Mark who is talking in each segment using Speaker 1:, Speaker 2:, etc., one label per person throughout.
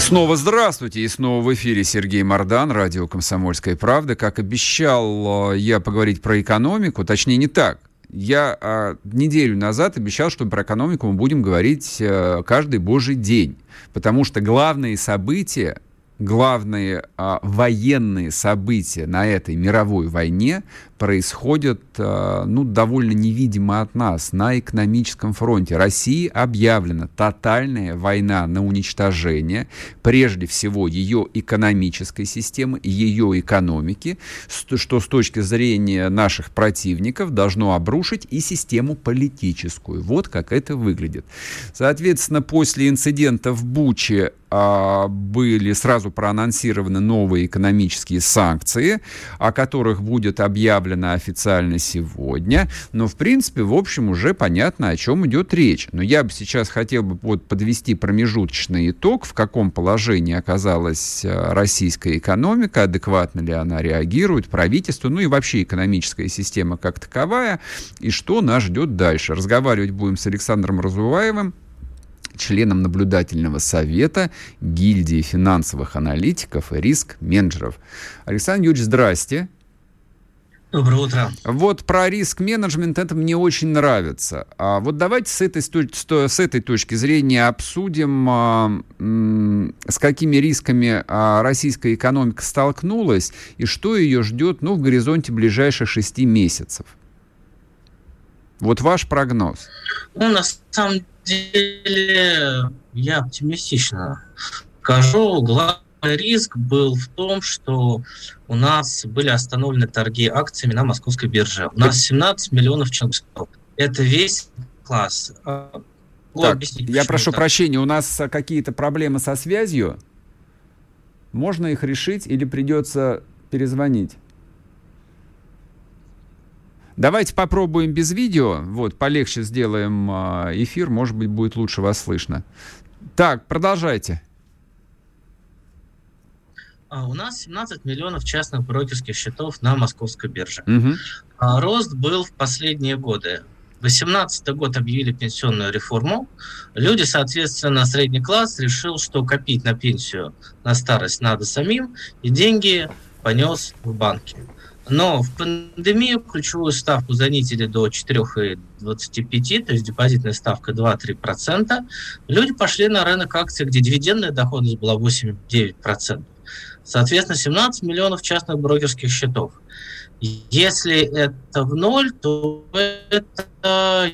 Speaker 1: Снова здравствуйте, и снова в эфире Сергей Мордан, радио «Комсомольская правда». Как обещал э, я поговорить про экономику, точнее не так. Я а, неделю назад обещал, что про экономику мы будем говорить а, каждый божий день, потому что главные события главные а, военные события на этой мировой войне происходят а, ну, довольно невидимо от нас на экономическом фронте. России объявлена тотальная война на уничтожение, прежде всего ее экономической системы, ее экономики, что с точки зрения наших противников должно обрушить и систему политическую. Вот как это выглядит. Соответственно, после инцидента в Буче а, были сразу проанонсированы новые экономические санкции, о которых будет объявлено официально сегодня. Но, в принципе, в общем, уже понятно, о чем идет речь. Но я бы сейчас хотел бы вот подвести промежуточный итог, в каком положении оказалась а, российская экономика, адекватно ли она реагирует, правительство, ну и вообще экономическая система как таковая, и что нас ждет дальше. Разговаривать будем с Александром Разуваевым, членом наблюдательного совета гильдии финансовых аналитиков и риск-менеджеров. Александр Юрьевич, здрасте.
Speaker 2: Доброе утро.
Speaker 1: Вот про риск-менеджмент это мне очень нравится. А вот давайте с этой, с этой точки зрения обсудим, а, с какими рисками а, российская экономика столкнулась и что ее ждет ну, в горизонте ближайших шести месяцев. Вот ваш прогноз.
Speaker 2: Ну, на самом деле, я оптимистично скажу. Главный риск был в том, что у нас были остановлены торги акциями на московской бирже. У нас 17 миллионов человек. Это весь класс.
Speaker 1: А, так, я прошу так. прощения, у нас какие-то проблемы со связью? Можно их решить или придется перезвонить? Давайте попробуем без видео. Вот, полегче сделаем а, эфир, может быть, будет лучше вас слышно. Так, продолжайте.
Speaker 2: А у нас 17 миллионов частных брокерских счетов на московской бирже. Угу. А, рост был в последние годы. 2018 год объявили пенсионную реформу. Люди, соответственно, средний класс решил, что копить на пенсию на старость надо самим, и деньги понес в банки. Но в пандемию ключевую ставку занизили до 4,25, то есть депозитная ставка 2-3%. Люди пошли на рынок акций, где дивидендная доходность была 8-9%. Соответственно, 17 миллионов частных брокерских счетов. Если это в ноль, то это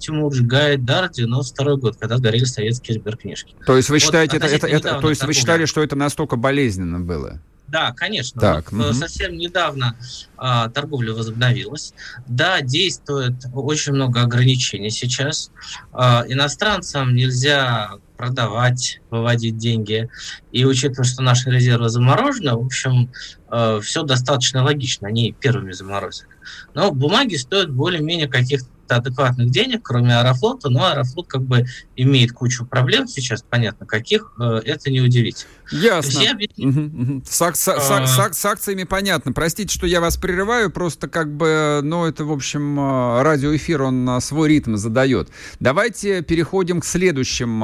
Speaker 2: Тимур Гайдар, 92 год, когда сгорели советские сберкнижки.
Speaker 1: То есть вы вот считаете, это, это, это, то есть вы считали, что это настолько болезненно было?
Speaker 2: Да, конечно. Так, вот, угу. Совсем недавно а, торговля возобновилась. Да, действует очень много ограничений сейчас. А, иностранцам нельзя продавать, выводить деньги. И учитывая, что наши резервы заморожены, в общем, э, все достаточно логично. Они первыми заморозят. Но бумаги стоят более-менее каких-то адекватных денег, кроме Аэрофлота, но Аэрофлот как бы имеет кучу проблем сейчас, понятно, каких, э, это не удивительно.
Speaker 1: Ясно. Я... Угу. С, ак- с, а... с, с акциями понятно. Простите, что я вас прерываю, просто как бы, ну, это, в общем, э, радиоэфир, он э, свой ритм задает. Давайте переходим к следующим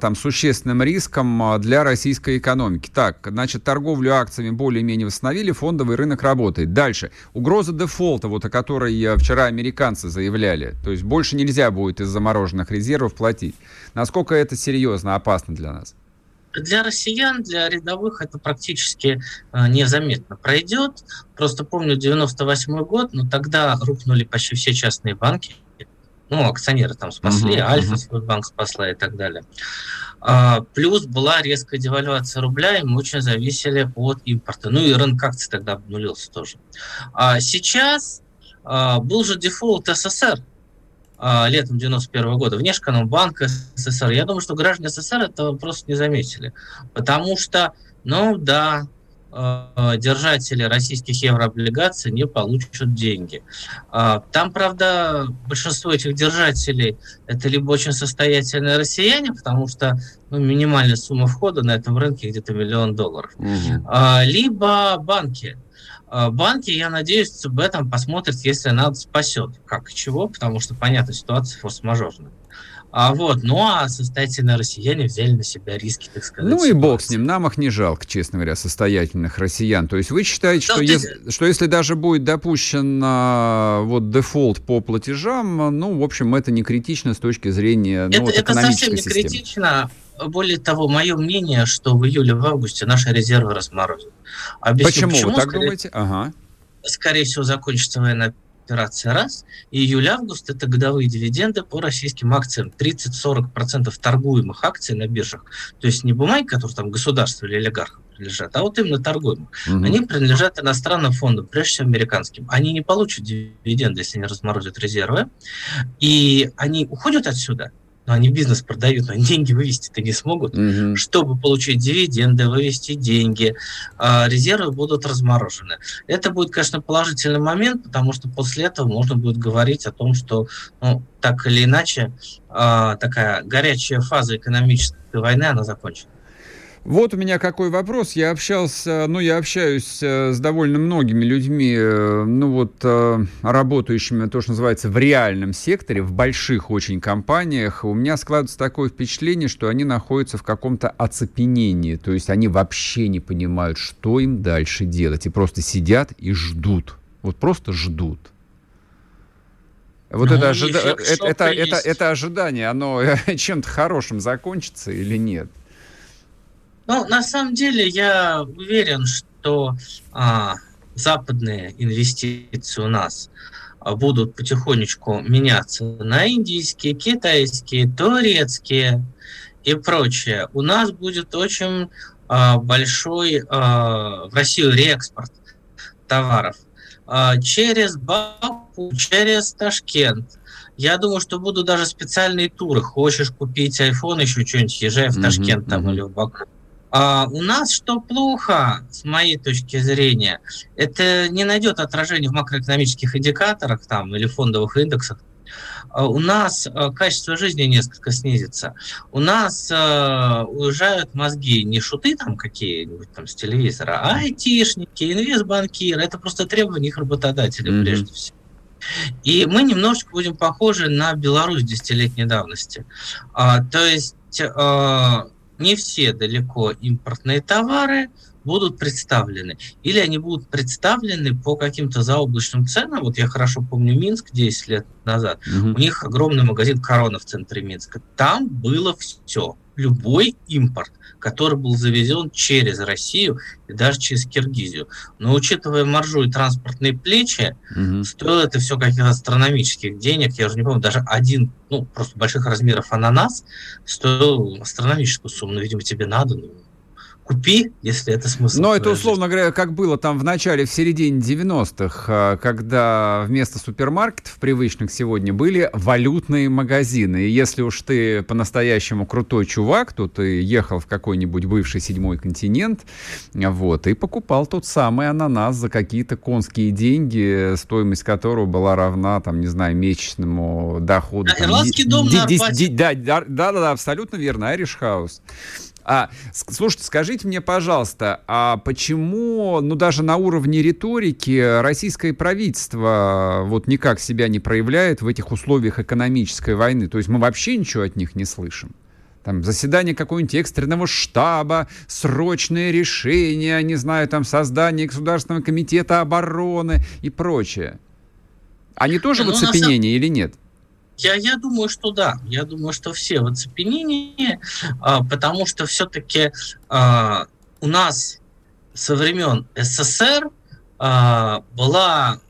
Speaker 1: там существенным рискам для российской экономики. Так, значит, торговлю акциями более-менее восстановили, фондовый рынок работает. Дальше. Угроза дефолта, вот о которой вчера американцы заявляли. То есть больше нельзя будет из замороженных резервов платить. Насколько это серьезно, опасно для нас?
Speaker 2: Для россиян, для рядовых это практически э, незаметно пройдет. Просто помню 98 год, но тогда рухнули почти все частные банки. Ну, акционеры там спасли, uh-huh, Альфа uh-huh. банк спасла и так далее. А, плюс была резкая девальвация рубля, и мы очень зависели от импорта. Ну и рынок акций тогда обнулился тоже. А сейчас а, был же дефолт СССР летом 91 года, Внешэкономбанк СССР. Я думаю, что граждане СССР этого просто не заметили. Потому что, ну да, Э, держатели российских еврооблигаций не получат деньги. А, там, правда, большинство этих держателей это либо очень состоятельные россияне, потому что ну, минимальная сумма входа на этом рынке где-то миллион долларов, угу. либо банки. А, банки, я надеюсь, об этом посмотрят, если надо, спасет. Как и чего, потому что, понятно, ситуация форс-мажорная. А вот, ну а состоятельные россияне взяли на себя риски, так сказать.
Speaker 1: Ну и бог с ним, нам их не жалко, честно говоря, состоятельных россиян. То есть вы считаете, что, если, что если даже будет допущен вот дефолт по платежам, ну, в общем, это не критично с точки зрения ну,
Speaker 2: это,
Speaker 1: вот,
Speaker 2: это совсем не системы. критично. Более того, мое мнение, что в июле, в августе наши резервы разморозят.
Speaker 1: Объясню, почему, почему вы так скорее, думаете?
Speaker 2: Ага. Скорее всего, закончится военная операция раз. И июль-август – это годовые дивиденды по российским акциям. 30-40% торгуемых акций на биржах. То есть не бумаги, которые там государству или олигархам принадлежат, а вот именно торгуемых. Угу. Они принадлежат иностранным фондам, прежде всего американским. Они не получат дивиденды, если не разморозят резервы. И они уходят отсюда – но они бизнес продают, но деньги вывести-то не смогут. Угу. Чтобы получить дивиденды, вывести деньги, а, резервы будут разморожены. Это будет, конечно, положительный момент, потому что после этого можно будет говорить о том, что ну, так или иначе а, такая горячая фаза экономической войны, она закончена.
Speaker 1: Вот у меня какой вопрос. Я общался, ну, я общаюсь э, с довольно многими людьми, э, ну, вот, э, работающими, то, что называется, в реальном секторе, в больших очень компаниях. У меня складывается такое впечатление, что они находятся в каком-то оцепенении. То есть они вообще не понимают, что им дальше делать. И просто сидят и ждут. Вот просто ждут. Вот ну, это, ожида... это, это, это, это ожидание, оно чем-то хорошим закончится или нет?
Speaker 2: Ну, на самом деле, я уверен, что а, западные инвестиции у нас а, будут потихонечку меняться на индийские, китайские, турецкие и прочее. У нас будет очень а, большой а, в Россию реэкспорт товаров а, через Баку, через Ташкент. Я думаю, что будут даже специальные туры. Хочешь купить iPhone, еще что-нибудь, езжай в Ташкент mm-hmm. там или в Баку. А у нас что плохо, с моей точки зрения, это не найдет отражения в макроэкономических индикаторах там, или фондовых индексах. А у нас а, качество жизни несколько снизится. У нас э, уезжают мозги не шуты там какие-нибудь там с телевизора, а айтишники, инвестбанкиры. Это просто требования их работодателей mm-hmm. прежде всего. И мы немножечко будем похожи на Беларусь десятилетней давности. А, то есть а, не все далеко импортные товары будут представлены. Или они будут представлены по каким-то заоблачным ценам. Вот я хорошо помню Минск 10 лет назад. Угу. У них огромный магазин «Корона» в центре Минска. Там было все. Любой импорт который был завезен через Россию и даже через Киргизию. Но учитывая маржу и транспортные плечи, угу. стоило это все каких-то астрономических денег. Я уже не помню, даже один, ну, просто больших размеров ананас стоил астрономическую сумму. Ну, видимо, тебе надо, ну, купи, если это смысл.
Speaker 1: Но это, условно жизни. говоря, как было там в начале, в середине 90-х, а, когда вместо супермаркетов привычных сегодня были валютные магазины. И если уж ты по-настоящему крутой чувак, то ты ехал в какой-нибудь бывший седьмой континент, вот, и покупал тот самый ананас за какие-то конские деньги, стоимость которого была равна, там, не знаю, месячному доходу.
Speaker 2: А, Ирландский дом на
Speaker 1: Да, да, да, да, абсолютно верно, Irish House. А, слушайте, скажите мне, пожалуйста, а почему, ну, даже на уровне риторики российское правительство вот никак себя не проявляет в этих условиях экономической войны? То есть мы вообще ничего от них не слышим? там, заседание какого-нибудь экстренного штаба, срочные решения, не знаю, там, создание Государственного комитета обороны и прочее. Они тоже ну, в оцепенении или нет?
Speaker 2: Я, я думаю, что да. Я думаю, что все в оцепенении, а, потому что все-таки а, у нас со времен СССР а, была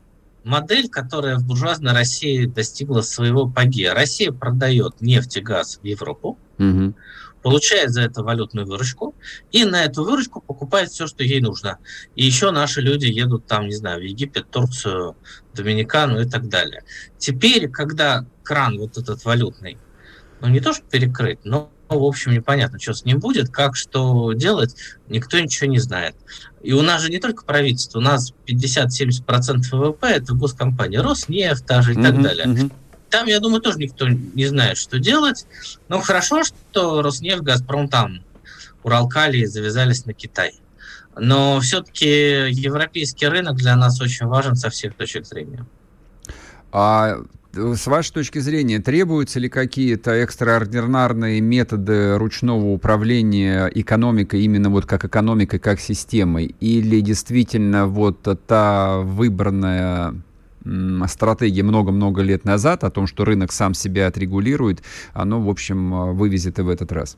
Speaker 2: модель, которая в буржуазной России достигла своего апогея. Россия продает нефть и газ в Европу. Угу. Получает за это валютную выручку, и на эту выручку покупает все, что ей нужно. И еще наши люди едут там, не знаю, в Египет, Турцию, Доминикану и так далее. Теперь, когда кран вот этот валютный, ну не то что перекрыт, но в общем, непонятно, что с ним будет, как что делать, никто ничего не знает. И у нас же не только правительство, у нас 50-70% ВВП – это госкомпания Роснефть, та же и так далее. Uh-huh. Там, я думаю, тоже никто не знает, что делать. Но хорошо, что Роснефть, Газпром там, Уралкали завязались на Китай. Но все-таки европейский рынок для нас очень важен со всех точек зрения.
Speaker 1: А с вашей точки зрения, требуются ли какие-то экстраординарные методы ручного управления экономикой, именно вот как экономикой, как системой? Или действительно вот та выбранная стратегия много-много лет назад о том, что рынок сам себя отрегулирует, оно, в общем, вывезет и в этот раз?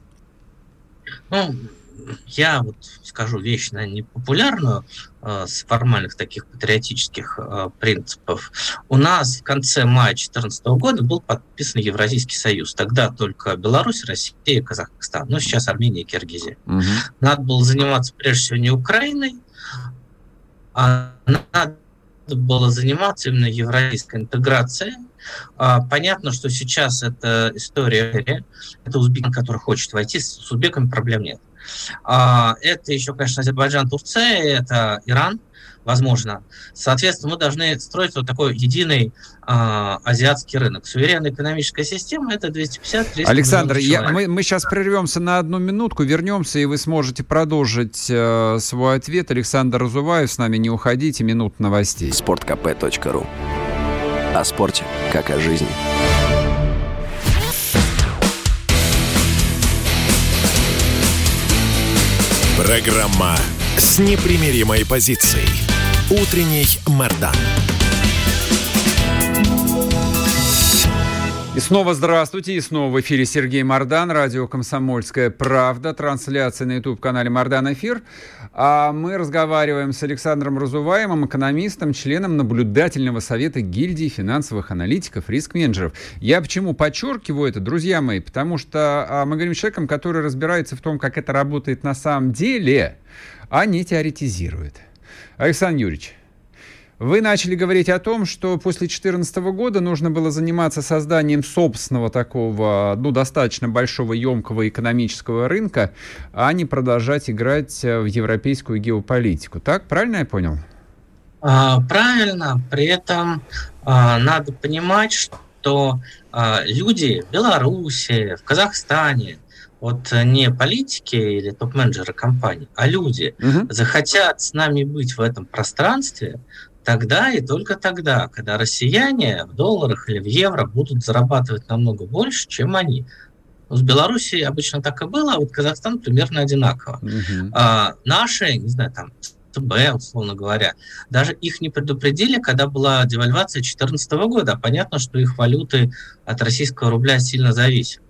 Speaker 2: Ну, я вот скажу вещь, наверное, непопулярную э, с формальных таких патриотических э, принципов. У нас в конце мая 2014 года был подписан Евразийский союз. Тогда только Беларусь, Россия, Казахстан. Ну, сейчас Армения и Киргизия. Угу. Надо было заниматься прежде всего не Украиной, а надо было заниматься именно евразийской интеграцией. А, понятно, что сейчас это история, это узбек, который хочет войти, с узбеками проблем нет. А, это еще, конечно, Азербайджан, Турция, это Иран, возможно. Соответственно, мы должны строить вот такой единый а, азиатский рынок. Суверенная экономическая система – это 250-300
Speaker 1: Александр, я, мы, мы сейчас прервемся на одну минутку, вернемся, и вы сможете продолжить э, свой ответ. Александр Разуваев, с нами не уходите, минут новостей.
Speaker 3: sportkp.ru О спорте, как о жизни. Программа с непримиримой позицией. Утренний Мордан.
Speaker 1: И снова здравствуйте, и снова в эфире Сергей Мордан, радио «Комсомольская правда», трансляция на YouTube-канале «Мордан Эфир». А мы разговариваем с Александром Разуваемым, экономистом, членом наблюдательного совета гильдии финансовых аналитиков, риск-менеджеров. Я почему подчеркиваю это, друзья мои, потому что а, мы говорим с человеком, который разбирается в том, как это работает на самом деле, а не теоретизирует. Александр Юрьевич, вы начали говорить о том, что после 2014 года нужно было заниматься созданием собственного такого, ну, достаточно большого, емкого экономического рынка, а не продолжать играть в европейскую геополитику. Так, правильно я понял?
Speaker 2: А, правильно. При этом а, надо понимать, что а, люди в Беларуси, в Казахстане, вот не политики или топ-менеджеры компаний, а люди угу. захотят с нами быть в этом пространстве, тогда и только тогда, когда россияне в долларах или в евро будут зарабатывать намного больше, чем они. Ну, с Белоруссией обычно так и было, а вот Казахстан примерно одинаково. Угу. А, наши, не знаю, там, ЦБ, условно говоря, даже их не предупредили, когда была девальвация 2014 года. Понятно, что их валюты от российского рубля сильно зависят.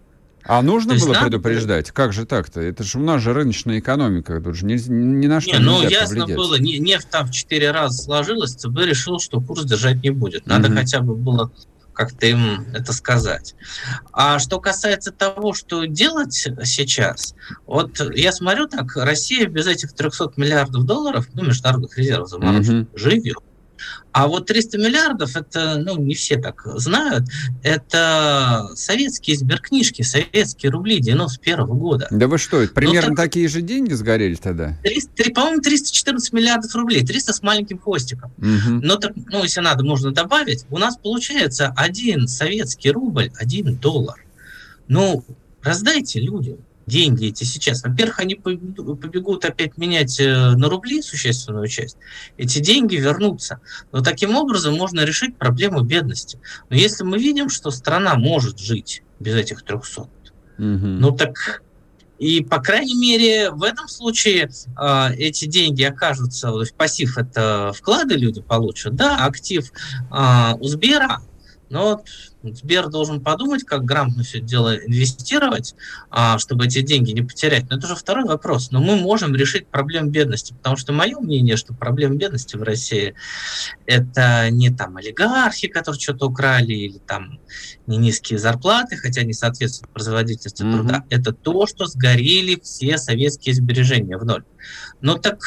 Speaker 1: А нужно было надо... предупреждать? Как же так-то? Это же у нас же рыночная экономика, тут же ни, ни на что не,
Speaker 2: ну, ясно повлиять. было, не, нефть там в четыре раза сложилась, ЦБ решил, что курс держать не будет. Надо угу. хотя бы было как-то им это сказать. А что касается того, что делать сейчас, вот я смотрю так, Россия без этих 300 миллиардов долларов, ну, международных резервов замороженных, живет. А вот 300 миллиардов, это, ну, не все так знают, это советские сберкнижки, советские рубли 91 года.
Speaker 1: Да вы что, это примерно ну, так, такие же деньги сгорели тогда?
Speaker 2: 300, по-моему, 314 миллиардов рублей, 300 с маленьким хвостиком. Угу. Но, так, ну, если надо, можно добавить. У нас получается один советский рубль, один доллар. Ну, раздайте людям деньги эти сейчас. Во-первых, они побегут опять менять э, на рубли существенную часть. Эти деньги вернутся. Но таким образом можно решить проблему бедности. Но если мы видим, что страна может жить без этих 300, угу. ну так и, по крайней мере, в этом случае э, эти деньги окажутся, в пассив это вклады люди получат, да, актив э, у Сбера, но Сбер должен подумать, как грамотно все это дело инвестировать, а, чтобы эти деньги не потерять. Но это уже второй вопрос. Но мы можем решить проблему бедности, потому что мое мнение, что проблема бедности в России это не там олигархи, которые что-то украли, или там не низкие зарплаты, хотя не соответствуют производительности mm-hmm. труда. Это то, что сгорели все советские сбережения в ноль. Ну так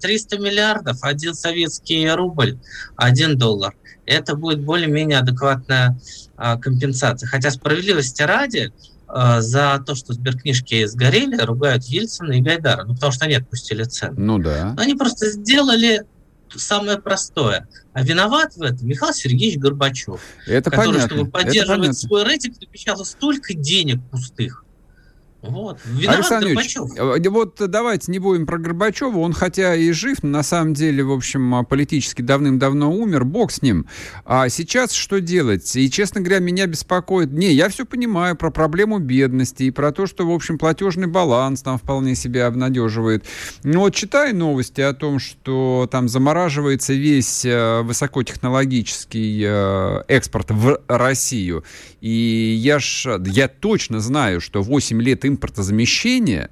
Speaker 2: 300 э, миллиардов, один советский рубль, один доллар это будет более-менее адекватная а, компенсация. Хотя справедливости ради, а, за то, что сберкнижки сгорели, ругают Ельцина и Гайдара, ну, потому что они отпустили цену.
Speaker 1: Ну да.
Speaker 2: они просто сделали самое простое. А виноват в этом Михаил Сергеевич Горбачев,
Speaker 1: это
Speaker 2: который,
Speaker 1: понятно.
Speaker 2: чтобы поддерживать свой рейтинг, напечатал столько денег пустых. Вот.
Speaker 1: Александр Ильич, э, вот давайте не будем про Горбачева. Он хотя и жив, но на самом деле, в общем, а, политически давным-давно умер. Бог с ним. А сейчас что делать? И, честно говоря, меня беспокоит... Не, я все понимаю про проблему бедности и про то, что, в общем, платежный баланс там вполне себя обнадеживает. Но вот читаю новости о том, что там замораживается весь э, высокотехнологический э, экспорт в Россию. И я, ж, я точно знаю, что 8 лет импортозамещения,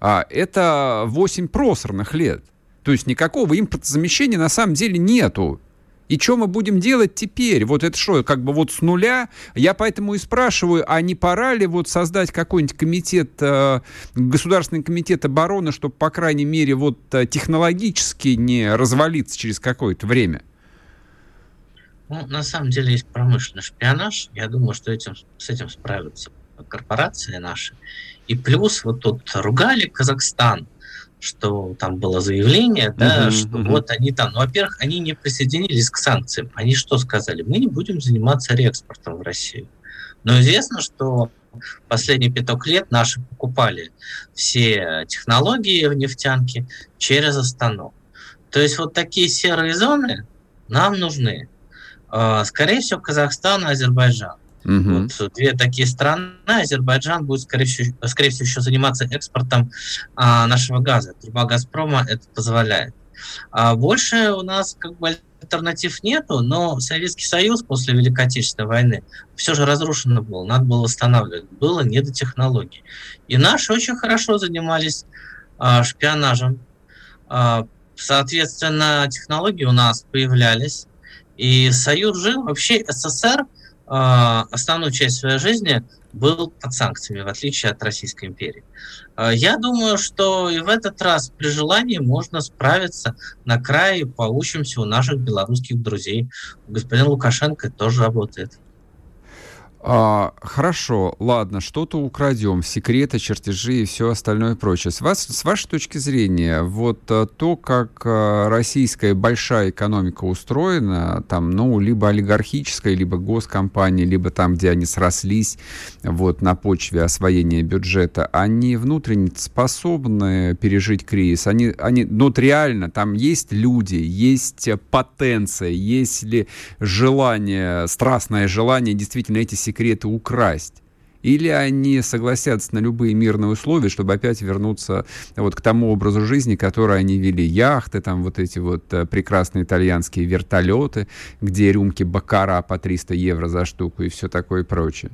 Speaker 1: а это 8 просорных лет. То есть никакого импортозамещения на самом деле нету. И что мы будем делать теперь? Вот это что, как бы вот с нуля? Я поэтому и спрашиваю, а не пора ли вот создать какой-нибудь комитет, э, Государственный комитет обороны, чтобы, по крайней мере, вот э, технологически не развалиться через какое-то время?
Speaker 2: Ну, на самом деле есть промышленный шпионаж. Я думаю, что этим, с этим справятся корпорации наши. И плюс вот тут ругали Казахстан, что там было заявление, да, uh-huh, что uh-huh. вот они там, ну, во-первых, они не присоединились к санкциям. Они что сказали? Мы не будем заниматься реэкспортом в Россию. Но известно, что последние пяток лет наши покупали все технологии в нефтянке через Астану. То есть вот такие серые зоны нам нужны. А, скорее всего, Казахстан и Азербайджан. Угу. Вот две такие страны. Азербайджан будет, скорее всего, скорее всего еще заниматься экспортом а, нашего газа. Труба «Газпрома» это позволяет. А больше у нас как бы альтернатив нету, но Советский Союз после Великой Отечественной войны все же разрушено был, надо было восстанавливать. Было не до технологий. И наши очень хорошо занимались а, шпионажем. А, соответственно, технологии у нас появлялись. И Союз жил, вообще СССР – основную часть своей жизни был под санкциями, в отличие от Российской империи. А, я думаю, что и в этот раз при желании можно справиться на крае, получимся у наших белорусских друзей. Господин Лукашенко тоже работает.
Speaker 1: А, хорошо, ладно, что-то украдем, секреты, чертежи и все остальное прочее. С, вас, с вашей точки зрения, вот а, то, как а, российская большая экономика устроена, там, ну, либо олигархическая, либо госкомпания, либо там, где они срослись, вот, на почве освоения бюджета, они внутренне способны пережить кризис? Они, они, ну, реально, там есть люди, есть потенция, есть ли желание, страстное желание действительно эти секреты украсть? Или они согласятся на любые мирные условия, чтобы опять вернуться вот к тому образу жизни, который они вели. Яхты, там вот эти вот э, прекрасные итальянские вертолеты, где рюмки бакара по 300 евро за штуку и все такое прочее.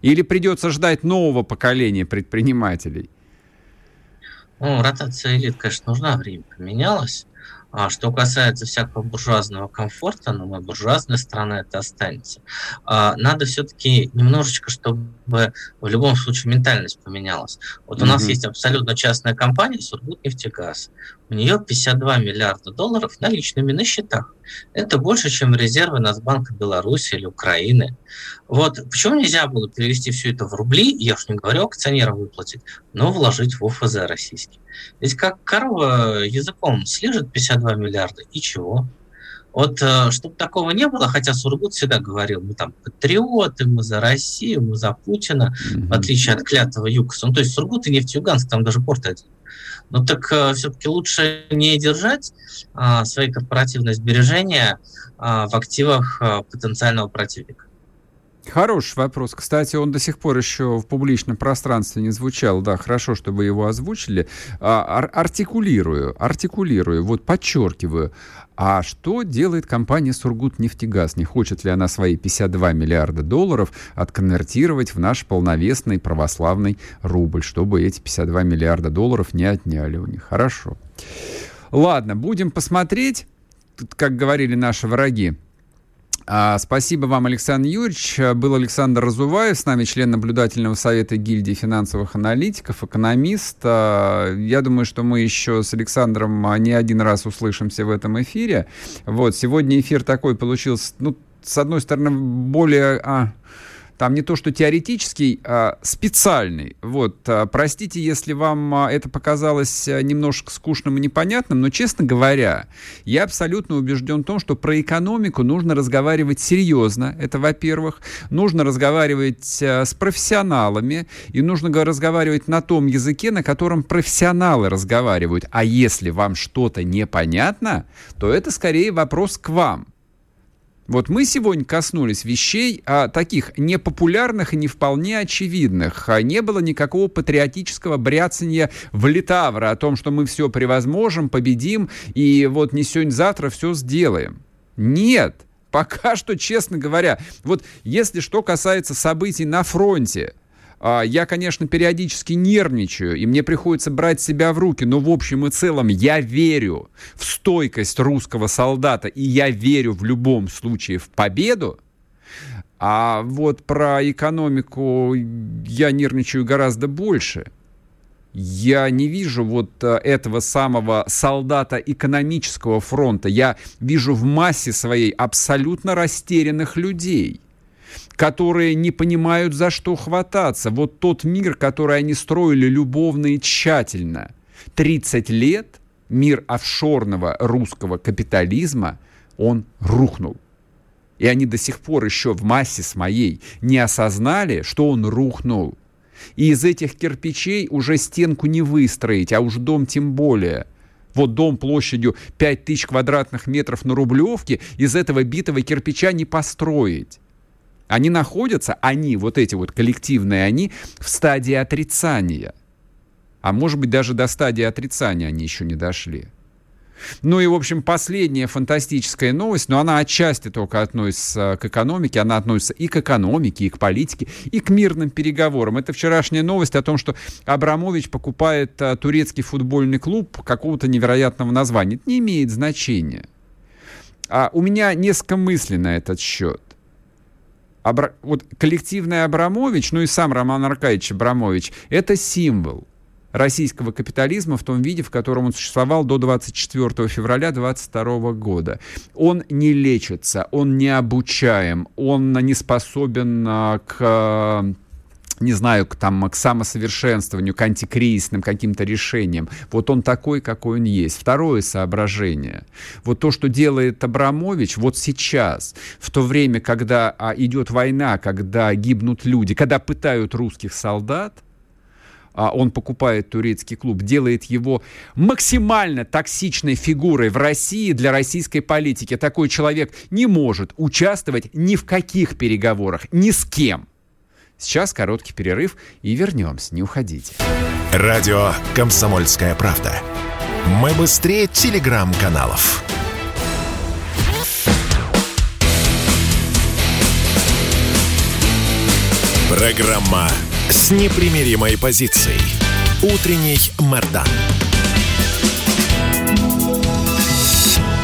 Speaker 1: Или придется ждать нового поколения предпринимателей?
Speaker 2: Ну, ротация элит, конечно, нужна, время поменялось. А что касается всякого буржуазного комфорта, ну, мы буржуазная страна, это останется. А, надо все-таки немножечко, чтобы в любом случае ментальность поменялась. Вот mm-hmm. у нас есть абсолютно частная компания Сургутнефтегаз. У нее 52 миллиарда долларов наличными на счетах. Это больше, чем резервы Нацбанка Беларуси или Украины. Вот почему нельзя было перевести все это в рубли, я уж не говорю акционерам выплатить, но вложить в ОФЗ российский. Ведь как корова языком слежит 52 миллиарда, и чего? Вот э, чтобы такого не было, хотя Сургут всегда говорил, мы там патриоты, мы за Россию, мы за Путина, mm-hmm. в отличие от клятого ЮКОСа. Ну, то есть Сургут и Нефтеюганск, там даже порт один. Но так э, все-таки лучше не держать э, свои корпоративные сбережения э, в активах э, потенциального противника.
Speaker 1: Хороший вопрос. Кстати, он до сих пор еще в публичном пространстве не звучал. Да, хорошо, чтобы его озвучили. Ар- артикулирую, артикулирую, вот подчеркиваю. А что делает компания «Сургутнефтегаз»? Не хочет ли она свои 52 миллиарда долларов отконвертировать в наш полновесный православный рубль, чтобы эти 52 миллиарда долларов не отняли у них? Хорошо. Ладно, будем посмотреть, как говорили наши враги. А, спасибо вам, Александр Юрьевич. Был Александр Разуваев, с нами член наблюдательного совета гильдии финансовых аналитиков, экономист. А, я думаю, что мы еще с Александром а, не один раз услышимся в этом эфире. Вот, сегодня эфир такой получился, ну, с одной стороны, более... А, там не то что теоретический, а специальный. Вот, а, простите, если вам а, это показалось а, немножко скучным и непонятным, но, честно говоря, я абсолютно убежден в том, что про экономику нужно разговаривать серьезно, это во-первых. Нужно разговаривать с профессионалами, и нужно разговаривать на том языке, на котором профессионалы разговаривают. А если вам что-то непонятно, то это скорее вопрос к вам. Вот мы сегодня коснулись вещей а, таких непопулярных и не вполне очевидных. А не было никакого патриотического бряцания в литавра о том, что мы все превозможем, победим и вот не сегодня-завтра все сделаем. Нет, пока что, честно говоря, вот если что касается событий на фронте, я, конечно, периодически нервничаю, и мне приходится брать себя в руки, но в общем и целом я верю в стойкость русского солдата, и я верю в любом случае в победу. А вот про экономику я нервничаю гораздо больше. Я не вижу вот а, этого самого солдата экономического фронта. Я вижу в массе своей абсолютно растерянных людей которые не понимают, за что хвататься. Вот тот мир, который они строили любовно и тщательно. 30 лет мир офшорного русского капитализма, он рухнул. И они до сих пор еще в массе своей не осознали, что он рухнул. И из этих кирпичей уже стенку не выстроить, а уж дом тем более. Вот дом площадью 5000 квадратных метров на Рублевке из этого битого кирпича не построить. Они находятся, они, вот эти вот коллективные они, в стадии отрицания. А может быть, даже до стадии отрицания они еще не дошли. Ну и, в общем, последняя фантастическая новость, но она отчасти только относится к экономике, она относится и к экономике, и к политике, и к мирным переговорам. Это вчерашняя новость о том, что Абрамович покупает а, турецкий футбольный клуб какого-то невероятного названия. Это не имеет значения. А у меня несколько мыслей на этот счет. Абра... вот коллективный Абрамович, ну и сам Роман Аркадьевич Абрамович, это символ российского капитализма в том виде, в котором он существовал до 24 февраля 22 года. Он не лечится, он не обучаем, он не способен а, к не знаю, к, там, к самосовершенствованию, к антикризисным каким-то решениям. Вот он такой, какой он есть. Второе соображение. Вот то, что делает Абрамович вот сейчас, в то время, когда а, идет война, когда гибнут люди, когда пытают русских солдат, а он покупает турецкий клуб, делает его максимально токсичной фигурой в России для российской политики. Такой человек не может участвовать ни в каких переговорах, ни с кем. Сейчас короткий перерыв и вернемся. Не уходите.
Speaker 3: Радио «Комсомольская правда». Мы быстрее телеграм-каналов. Программа с непримиримой позицией. Утренний Мордан.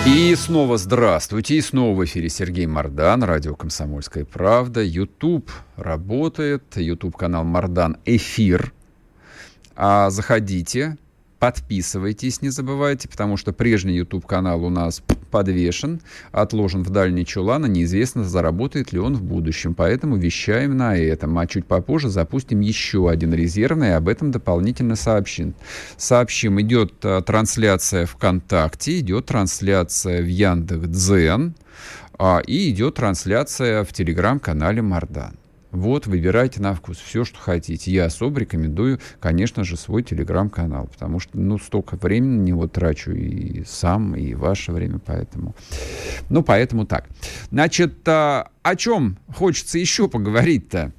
Speaker 1: И снова здравствуйте. И снова в эфире Сергей Мордан, радио «Комсомольская правда». YouTube работает, YouTube-канал «Мордан Эфир». А заходите, Подписывайтесь, не забывайте, потому что прежний YouTube-канал у нас подвешен, отложен в дальний чулан, и неизвестно, заработает ли он в будущем. Поэтому вещаем на этом. А чуть попозже запустим еще один резервный, и об этом дополнительно сообщим. Сообщим, идет а, трансляция ВКонтакте, идет трансляция в Яндекс.Дзен, а, и идет трансляция в телеграм-канале Мардан. Вот, выбирайте на вкус все, что хотите. Я особо рекомендую, конечно же, свой телеграм-канал, потому что, ну, столько времени на него трачу и сам, и ваше время, поэтому... Ну, поэтому так. Значит, а, о чем хочется еще поговорить-то?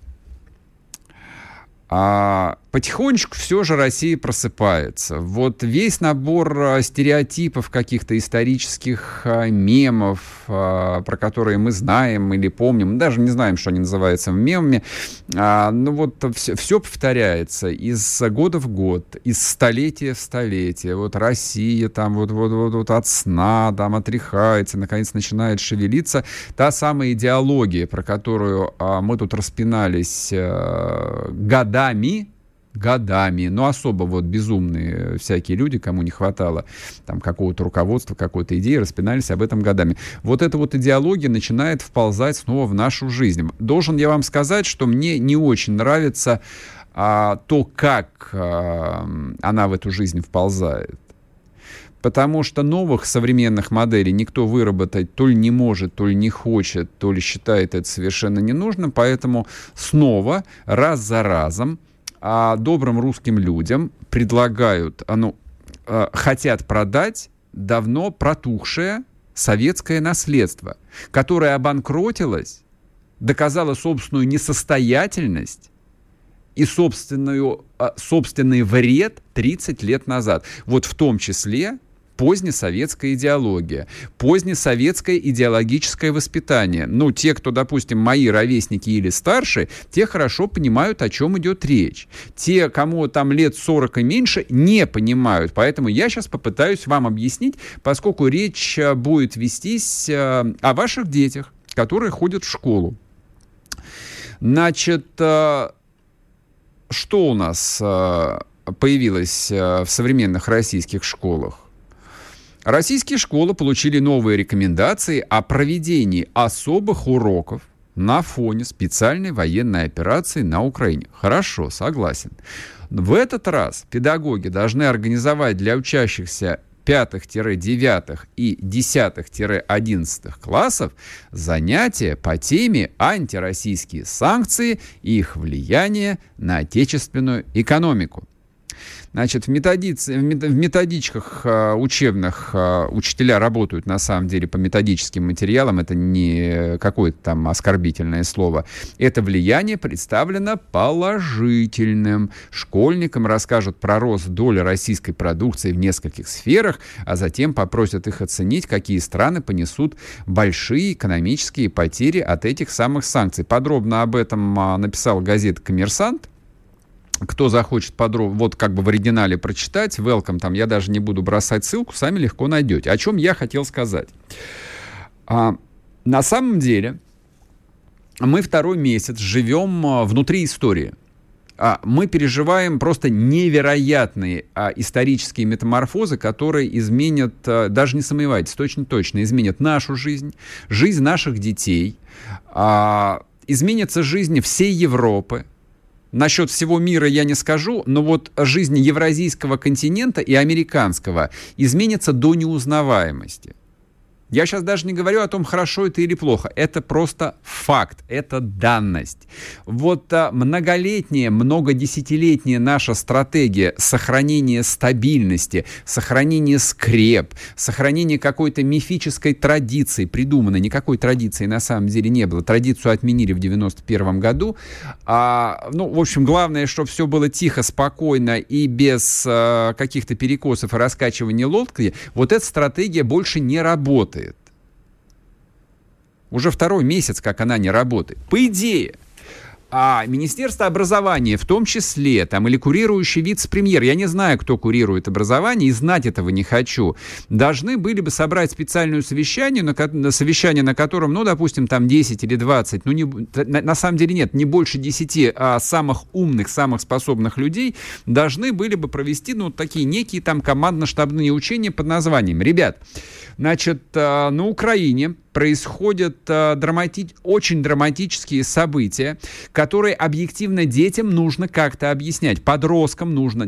Speaker 1: А потихонечку все же Россия просыпается. Вот весь набор а, стереотипов каких-то исторических а, мемов, а, про которые мы знаем или помним, даже не знаем, что они называются мемами, ну вот все, все повторяется из года в год, из столетия в столетие. Вот Россия там вот, вот, вот, вот от сна там отряхается, наконец начинает шевелиться. Та самая идеология, про которую мы тут распинались годами, годами, но особо вот безумные всякие люди, кому не хватало там какого-то руководства, какой-то идеи, распинались об этом годами. Вот эта вот идеология начинает вползать снова в нашу жизнь. Должен я вам сказать, что мне не очень нравится а, то, как а, она в эту жизнь вползает. Потому что новых современных моделей никто выработать то ли не может, то ли не хочет, то ли считает это совершенно ненужным. Поэтому снова, раз за разом, а добрым русским людям предлагают, а, ну, а, хотят продать давно протухшее советское наследство, которое обанкротилось, доказало собственную несостоятельность и собственную, а, собственный вред 30 лет назад. Вот в том числе позднесоветская идеология, позднесоветское идеологическое воспитание. Ну, те, кто, допустим, мои ровесники или старше, те хорошо понимают, о чем идет речь. Те, кому там лет 40 и меньше, не понимают. Поэтому я сейчас попытаюсь вам объяснить, поскольку речь э, будет вестись э, о ваших детях, которые ходят в школу. Значит, э, что у нас появилось в современных российских школах? Российские школы получили новые рекомендации о проведении особых уроков на фоне специальной военной операции на Украине. Хорошо, согласен. В этот раз педагоги должны организовать для учащихся 5-9 и 10-11 классов занятия по теме антироссийские санкции и их влияние на отечественную экономику. Значит, в, методице, в методичках э, учебных э, учителя работают, на самом деле, по методическим материалам. Это не какое-то там оскорбительное слово. Это влияние представлено положительным. Школьникам расскажут про рост доли российской продукции в нескольких сферах, а затем попросят их оценить, какие страны понесут большие экономические потери от этих самых санкций. Подробно об этом а, написал газета «Коммерсант». Кто захочет подробно, вот как бы в оригинале прочитать, welcome, там я даже не буду бросать ссылку, сами легко найдете. О чем я хотел сказать. А, на самом деле, мы второй месяц живем а, внутри истории. А, мы переживаем просто невероятные а, исторические метаморфозы, которые изменят, даже не сомневайтесь, точно точно изменят нашу жизнь, жизнь наших детей, изменится жизнь всей Европы, Насчет всего мира я не скажу, но вот жизнь евразийского континента и американского изменится до неузнаваемости. Я сейчас даже не говорю о том, хорошо это или плохо. Это просто факт, это данность. Вот а, многолетняя, многодесятилетняя наша стратегия сохранения стабильности, сохранения скреп, сохранения какой-то мифической традиции, придуманной, никакой традиции на самом деле не было. Традицию отменили в 91 году. А, ну, в общем, главное, чтобы все было тихо, спокойно и без а, каких-то перекосов и раскачивания лодки. Вот эта стратегия больше не работает. Уже второй месяц, как она не работает. По идее, а Министерство образования в том числе, там, или курирующий вице-премьер, я не знаю, кто курирует образование, и знать этого не хочу, должны были бы собрать специальное совещание, на, на совещание, на котором, ну, допустим, там 10 или 20, ну, не, на, на самом деле нет, не больше 10 а самых умных, самых способных людей должны были бы провести, ну, такие некие там командно-штабные учения под названием «Ребят, Значит, э, на Украине происходят э, драмати... очень драматические события, которые объективно детям нужно как-то объяснять, подросткам нужно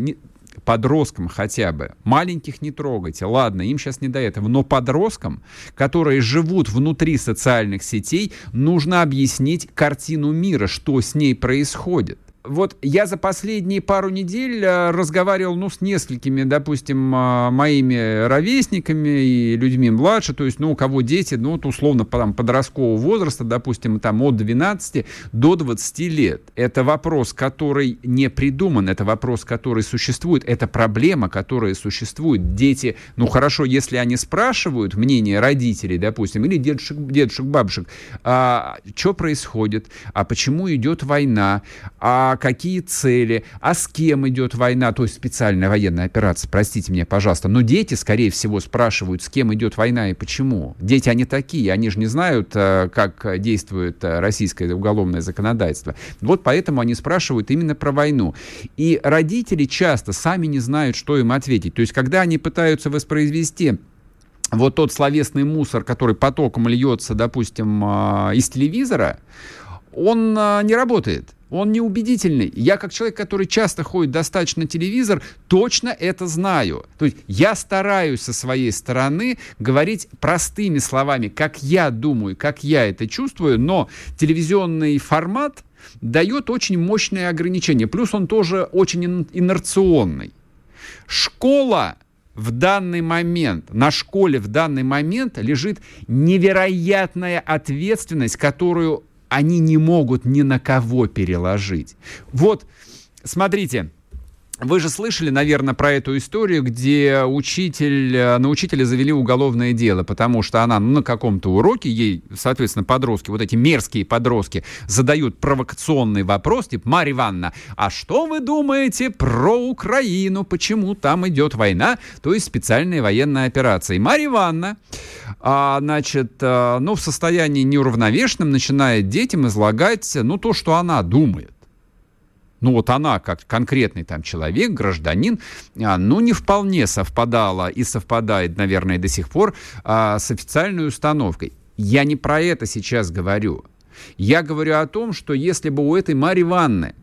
Speaker 1: подросткам хотя бы, маленьких не трогайте, ладно, им сейчас не до этого, но подросткам, которые живут внутри социальных сетей, нужно объяснить картину мира, что с ней происходит вот я за последние пару недель э, разговаривал, ну, с несколькими, допустим, э, моими ровесниками и людьми младше, то есть, ну, у кого дети, ну, вот условно, там, подросткового возраста, допустим, там, от 12 до 20 лет. Это вопрос, который не придуман, это вопрос, который существует, это проблема, которая существует. Дети, ну, хорошо, если они спрашивают мнение родителей, допустим, или дедушек, дедушек бабушек, а, что происходит, а почему идет война, а какие цели, а с кем идет война, то есть специальная военная операция, простите меня, пожалуйста. Но дети, скорее всего, спрашивают, с кем идет война и почему. Дети, они такие, они же не знают, э, как действует э, российское уголовное законодательство. Вот поэтому они спрашивают именно про войну. И родители часто сами не знают, что им ответить. То есть, когда они пытаются воспроизвести вот тот словесный мусор, который потоком льется, допустим, э, из телевизора, он не работает он неубедительный. Я, как человек, который часто ходит достаточно телевизор, точно это знаю. То есть я стараюсь со своей стороны говорить простыми словами, как я думаю, как я это чувствую, но телевизионный формат дает очень мощные ограничения. Плюс он тоже очень инерционный. Школа в данный момент, на школе в данный момент лежит невероятная ответственность, которую они не могут ни на кого переложить. Вот, смотрите, вы же слышали, наверное, про эту историю, где учитель, э, на учителя завели уголовное дело, потому что она на каком-то уроке, ей, соответственно, подростки, вот эти мерзкие подростки, задают провокационный вопрос, типа, Марья Ивановна, а что вы думаете про Украину, почему там идет война, то есть специальная военная операция. И Марья Ивановна, а, значит, а, ну, в состоянии неуравновешенном начинает детям излагать, ну, то, что она думает ну вот она как конкретный там человек, гражданин, а, ну не вполне совпадала и совпадает, наверное, до сих пор а, с официальной установкой. Я не про это сейчас говорю. Я говорю о том, что если бы у этой Марьи Ванны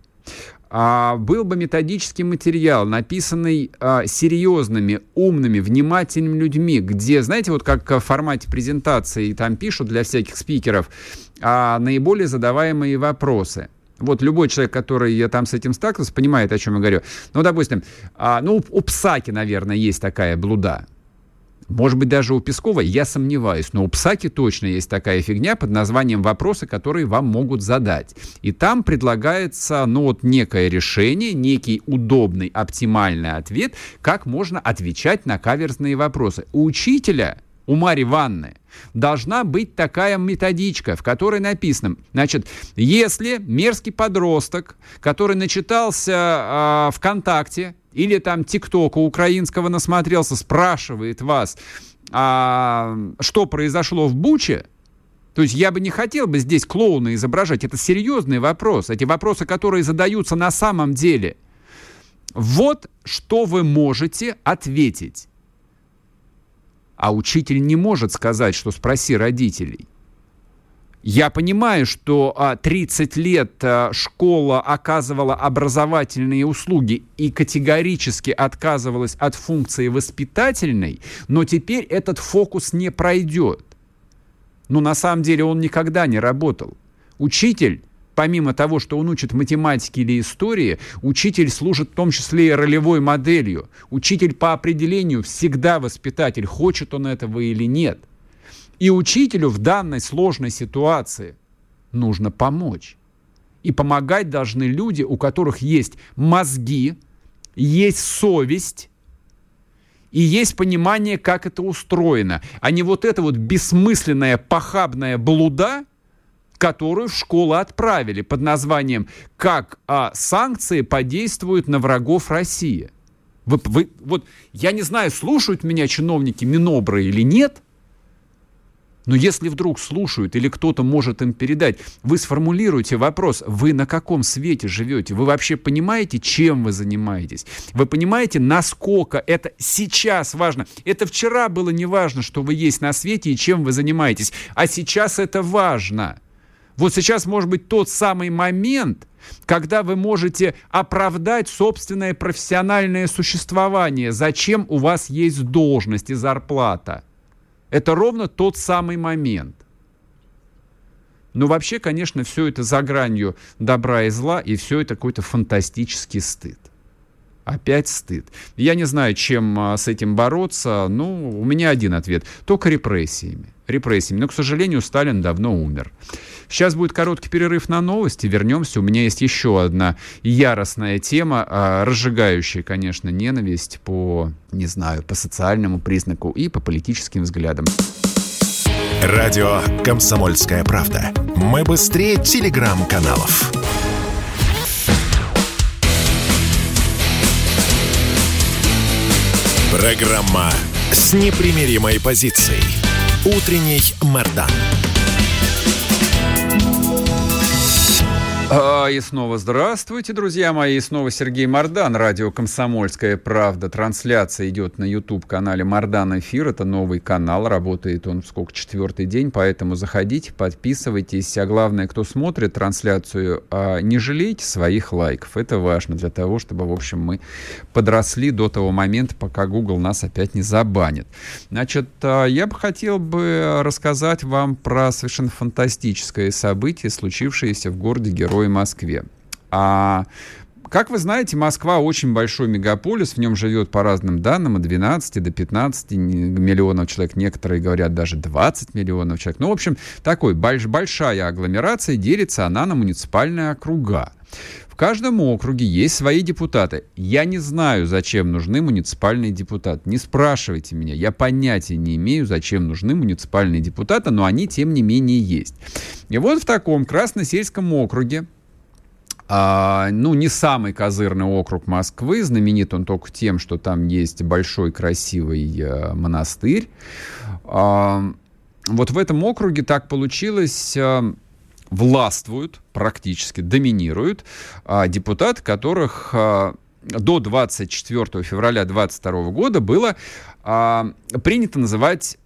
Speaker 1: а, был бы методический материал, написанный а, серьезными, умными, внимательными людьми, где, знаете, вот как в формате презентации там пишут для всяких спикеров а, наиболее задаваемые вопросы – вот любой человек, который я там с этим сталкивался, понимает, о чем я говорю. Ну, допустим, а, ну, у Псаки, наверное, есть такая блуда. Может быть, даже у Пескова, я сомневаюсь, но у Псаки точно есть такая фигня под названием «Вопросы, которые вам могут задать». И там предлагается, ну, вот некое решение, некий удобный, оптимальный ответ, как можно отвечать на каверзные вопросы. У учителя у Марьи Ванны должна быть такая методичка, в которой написано, значит, если мерзкий подросток, который начитался э, ВКонтакте или там ТикТока украинского насмотрелся, спрашивает вас, а, что произошло в Буче, то есть я бы не хотел бы здесь клоуна изображать. Это серьезный вопрос. Эти вопросы, которые задаются на самом деле. Вот что вы можете ответить. А учитель не может сказать, что спроси родителей. Я понимаю, что 30 а, лет а, школа оказывала образовательные услуги и категорически отказывалась от функции воспитательной, но теперь этот фокус не пройдет. Но на самом деле он никогда не работал. Учитель помимо того, что он учит математике или истории, учитель служит в том числе и ролевой моделью. Учитель по определению всегда воспитатель, хочет он этого или нет. И учителю в данной сложной ситуации нужно помочь. И помогать должны люди, у которых есть мозги, есть совесть, и есть понимание, как это устроено, а не вот это вот бессмысленная похабная блуда, которую в школу отправили под названием «Как а, санкции подействуют на врагов России». Вы, вы, вот я не знаю, слушают меня чиновники Минобры или нет, но если вдруг слушают или кто-то может им передать, вы сформулируете вопрос, вы на каком свете живете? Вы вообще понимаете, чем вы занимаетесь? Вы понимаете, насколько это сейчас важно? Это вчера было не важно, что вы есть на свете и чем вы занимаетесь, а сейчас это важно – Вот сейчас может быть тот самый момент, когда вы можете оправдать собственное профессиональное существование. Зачем у вас есть должность и зарплата? Это ровно тот самый момент. Но вообще, конечно, все это за гранью добра и зла, и все это какой-то фантастический стыд. Опять стыд. Я не знаю, чем а, с этим бороться. Ну, у меня один ответ. Только репрессиями. Репрессиями. Но, к сожалению, Сталин давно умер. Сейчас будет короткий перерыв на новости. Вернемся. У меня есть еще одна яростная тема, а, разжигающая, конечно, ненависть по, не знаю, по социальному признаку и по политическим взглядам.
Speaker 3: Радио «Комсомольская правда». Мы быстрее телеграм-каналов. Программа с непримиримой позицией. Утренний Мордан.
Speaker 1: И снова здравствуйте, друзья мои. И снова Сергей Мордан, радио «Комсомольская правда». Трансляция идет на YouTube-канале «Мордан Эфир». Это новый канал, работает он сколько, четвертый день, поэтому заходите, подписывайтесь. А главное, кто смотрит трансляцию, а, не жалейте своих лайков. Это важно для того, чтобы, в общем, мы подросли до того момента, пока Google нас опять не забанит. Значит, а, я бы хотел бы рассказать вам про совершенно фантастическое событие, случившееся в городе Герой Большой Москве. А как вы знаете, Москва очень большой мегаполис, в нем живет по разным данным от 12 до 15 миллионов человек, некоторые говорят даже 20 миллионов человек. Ну, в общем, такой больш большая агломерация, делится она на муниципальные округа. В каждом округе есть свои депутаты. Я не знаю, зачем нужны муниципальные депутаты. Не спрашивайте меня. Я понятия не имею, зачем нужны муниципальные депутаты, но они, тем не менее, есть. И вот в таком Красносельском округе а, ну, не самый козырный округ Москвы, знаменит он только тем, что там есть большой красивый а, монастырь. А, вот в этом округе так получилось, а, властвуют практически, доминируют а, депутаты, которых а, до 24 февраля 2022 года было а, принято называть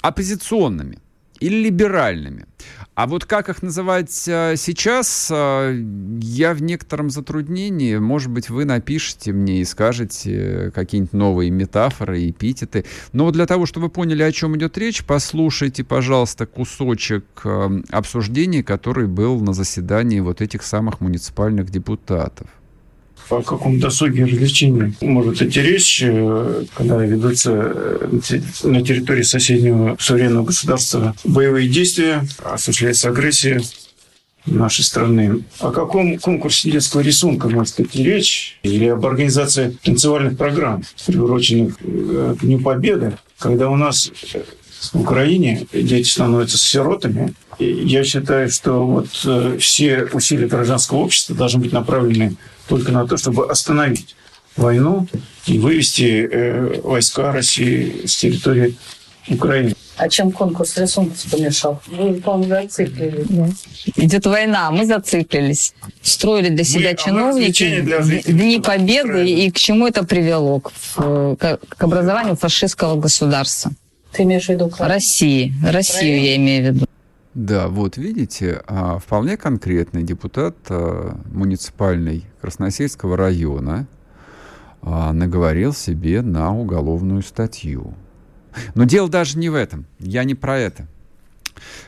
Speaker 1: оппозиционными или либеральными. А вот как их называть а, сейчас, а, я в некотором затруднении. Может быть, вы напишите мне и скажете какие-нибудь новые метафоры, эпитеты. Но для того, чтобы вы поняли, о чем идет речь, послушайте, пожалуйста, кусочек а, обсуждения, который был на заседании вот этих самых муниципальных депутатов
Speaker 4: о каком досуге развлечении может идти речь, э, когда ведутся э, на территории соседнего суверенного государства боевые действия, осуществляется агрессия нашей страны. О каком конкурсе детского рисунка может идти речь? Или об организации танцевальных программ, приуроченных э, к Дню Победы, когда у нас в Украине дети становятся сиротами. И я считаю, что вот все усилия гражданского общества должны быть направлены только на то, чтобы остановить войну и вывести э, войска России с территории Украины.
Speaker 5: А чем конкурс рисунков помешал? Вы, по-моему, зациклились. Да. Идет война, мы зациклились. Строили для себя мы, чиновники для Дни Победы, и к чему это привело? К, к, к образованию фашистского государства. Ты имеешь в виду? Как? России. Россию Украину? я имею в виду.
Speaker 1: Да, вот видите, а, вполне конкретный депутат а, муниципальный Красносельского района а, наговорил себе на уголовную статью. Но дело даже не в этом. Я не про это.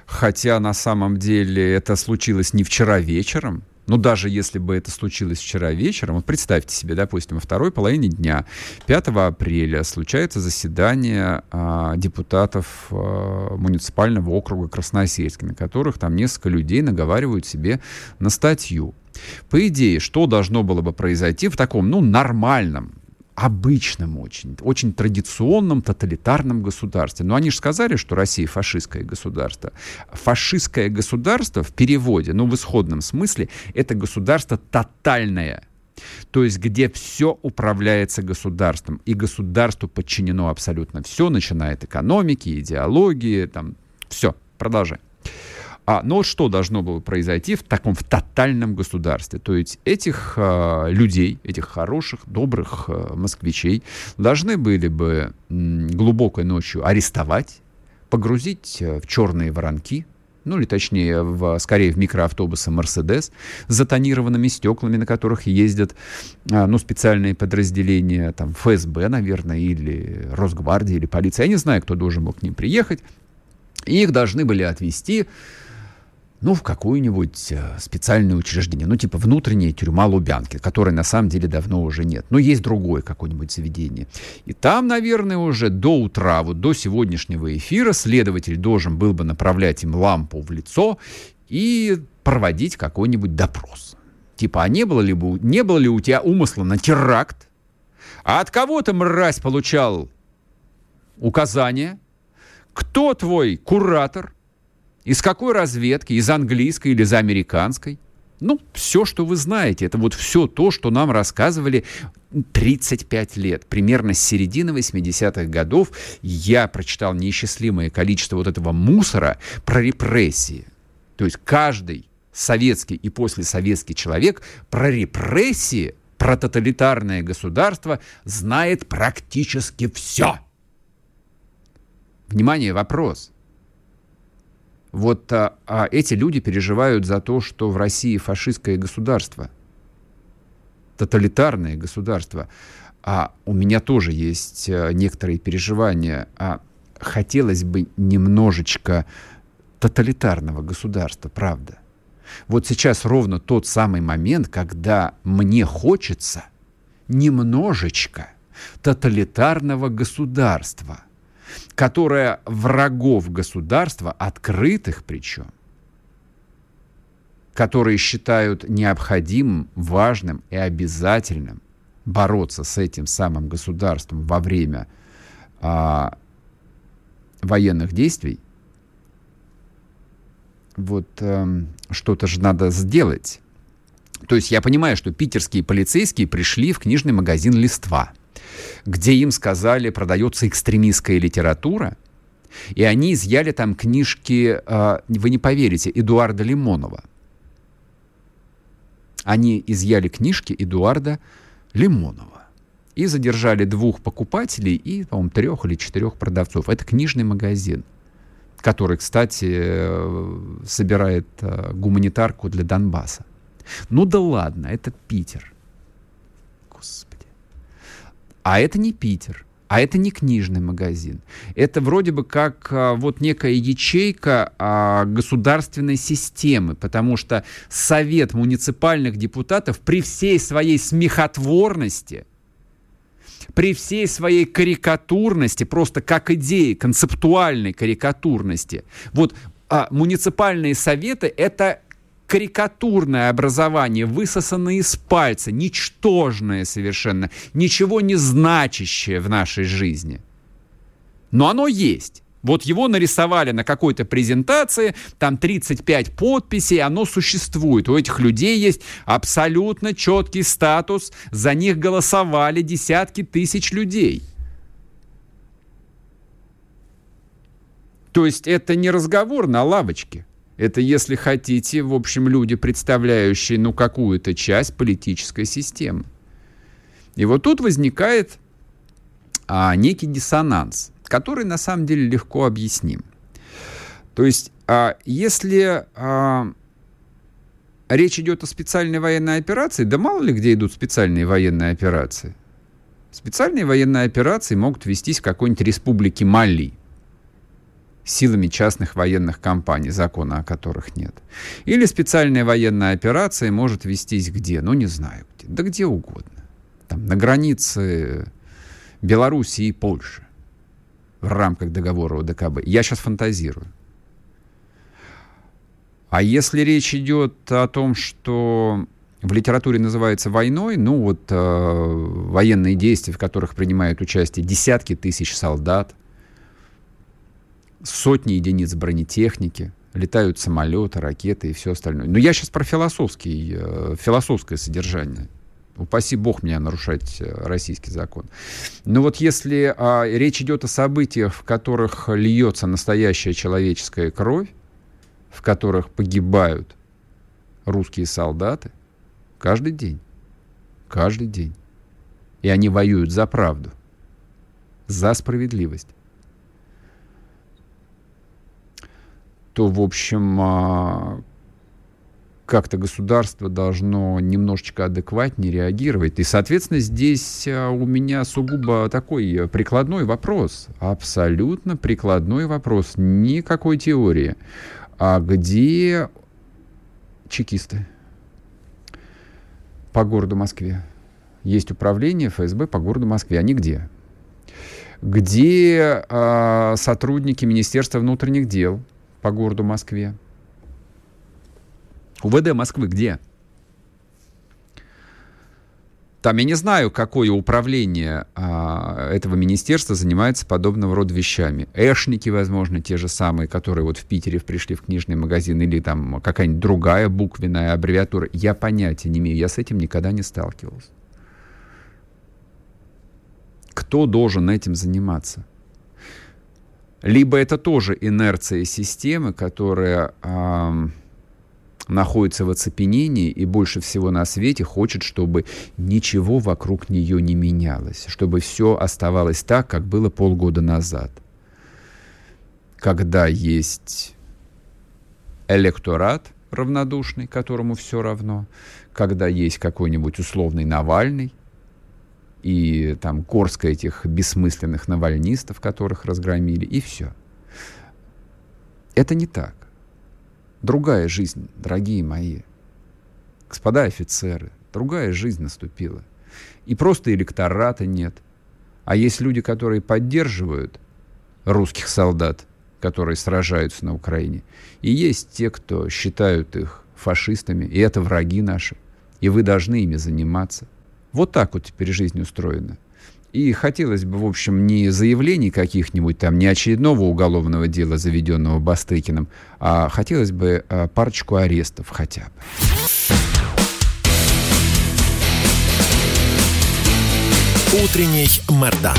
Speaker 1: Хотя на самом деле это случилось не вчера вечером, ну, даже если бы это случилось вчера вечером, вот представьте себе, допустим, во второй половине дня, 5 апреля, случается заседание а, депутатов а, муниципального округа Красносельск, на которых там несколько людей наговаривают себе на статью. По идее, что должно было бы произойти в таком, ну, нормальном, обычном очень, очень традиционном тоталитарном государстве. Но они же сказали, что Россия фашистское государство. Фашистское государство в переводе, ну в исходном смысле, это государство тотальное. То есть, где все управляется государством, и государству подчинено абсолютно все, начиная от экономики, идеологии, там, все, продолжай. А, но вот что должно было произойти в таком в тотальном государстве? То есть этих э, людей, этих хороших, добрых э, москвичей должны были бы м, глубокой ночью арестовать, погрузить э, в черные воронки, ну или точнее, в, скорее в микроавтобусы «Мерседес» с затонированными стеклами, на которых ездят а, ну, специальные подразделения, там, ФСБ, наверное, или Росгвардия, или полиция. Я не знаю, кто должен был к ним приехать. И их должны были отвезти ну, в какое-нибудь э, специальное учреждение, ну, типа внутренняя тюрьма Лубянки, которой на самом деле давно уже нет. Но есть другое какое-нибудь заведение. И там, наверное, уже до утра, вот до сегодняшнего эфира следователь должен был бы направлять им лампу в лицо и проводить какой-нибудь допрос. Типа, а не было ли, бы, не было ли у тебя умысла на теракт? А от кого ты, мразь, получал указания? Кто твой куратор? Из какой разведки? Из английской или из американской? Ну, все, что вы знаете, это вот все то, что нам рассказывали 35 лет. Примерно с середины 80-х годов я прочитал неисчислимое количество вот этого мусора про репрессии. То есть каждый советский и послесоветский человек про репрессии, про тоталитарное государство знает практически все. Внимание, вопрос – вот а, а эти люди переживают за то, что в России фашистское государство, тоталитарное государство. А у меня тоже есть а, некоторые переживания. А хотелось бы немножечко тоталитарного государства, правда. Вот сейчас ровно тот самый момент, когда мне хочется немножечко тоталитарного государства которая врагов государства, открытых причем, которые считают необходимым, важным и обязательным бороться с этим самым государством во время а, военных действий, вот э, что-то же надо сделать. То есть я понимаю, что питерские полицейские пришли в книжный магазин «Листва», где им сказали, продается экстремистская литература, и они изъяли там книжки, а, вы не поверите, Эдуарда Лимонова. Они изъяли книжки Эдуарда Лимонова и задержали двух покупателей и, по-моему, трех или четырех продавцов. Это книжный магазин, который, кстати, э, собирает э, гуманитарку для Донбасса. Ну да ладно, это Питер. А это не Питер. А это не книжный магазин. Это вроде бы как а, вот некая ячейка а, государственной системы, потому что Совет муниципальных депутатов при всей своей смехотворности, при всей своей карикатурности, просто как идеи, концептуальной карикатурности, вот а, муниципальные советы — это карикатурное образование, высосанное из пальца, ничтожное совершенно, ничего не значащее в нашей жизни. Но оно есть. Вот его нарисовали на какой-то презентации, там 35 подписей, оно существует. У этих людей есть абсолютно четкий статус, за них голосовали десятки тысяч людей. То есть это не разговор на лавочке. Это, если хотите, в общем, люди, представляющие, ну, какую-то часть политической системы. И вот тут возникает а, некий диссонанс, который на самом деле легко объясним. То есть, а, если а, речь идет о специальной военной операции, да мало ли где идут специальные военные операции. Специальные военные операции могут вестись в какой-нибудь республике Мали – силами частных военных компаний, закона о которых нет. Или специальная военная операция может вестись где? Ну, не знаю где. Да где угодно. Там, на границе Белоруссии и Польши в рамках договора ОДКБ. Я сейчас фантазирую. А если речь идет о том, что в литературе называется войной, ну вот э, военные действия, в которых принимают участие десятки тысяч солдат – сотни единиц бронетехники, летают самолеты, ракеты и все остальное. Но я сейчас про философский, э, философское содержание. Упаси бог меня нарушать э, российский закон. Но вот если а, речь идет о событиях, в которых льется настоящая человеческая кровь, в которых погибают русские солдаты, каждый день, каждый день. И они воюют за правду, за справедливость. То, в общем, а, как-то государство должно немножечко адекватнее реагировать. И, соответственно, здесь а, у меня сугубо такой прикладной вопрос. Абсолютно прикладной вопрос. Никакой теории. А где чекисты по городу Москве? Есть управление ФСБ по городу Москве. Они где? Где э, сотрудники Министерства внутренних дел по городу Москве? УВД Москвы где? Там я не знаю, какое управление а, этого министерства занимается подобного рода вещами. Эшники, возможно, те же самые, которые вот в Питере пришли в книжный магазин, или там какая-нибудь другая буквенная аббревиатура. Я понятия не имею, я с этим никогда не сталкивался. Кто должен этим заниматься? Либо это тоже инерция системы, которая... А, находится в оцепенении и больше всего на свете хочет, чтобы ничего вокруг нее не менялось, чтобы все оставалось так, как было полгода назад. Когда есть электорат равнодушный, которому все равно, когда есть какой-нибудь условный Навальный, и там горстка этих бессмысленных навальнистов, которых разгромили, и все. Это не так другая жизнь, дорогие мои. Господа офицеры, другая жизнь наступила. И просто электората нет. А есть люди, которые поддерживают русских солдат, которые сражаются на Украине. И есть те, кто считают их фашистами, и это враги наши. И вы должны ими заниматься. Вот так вот теперь жизнь устроена. И хотелось бы, в общем, не заявлений каких-нибудь там, не очередного уголовного дела, заведенного Бастыкиным, а хотелось бы а, парочку арестов хотя бы.
Speaker 3: Утренний Мордан.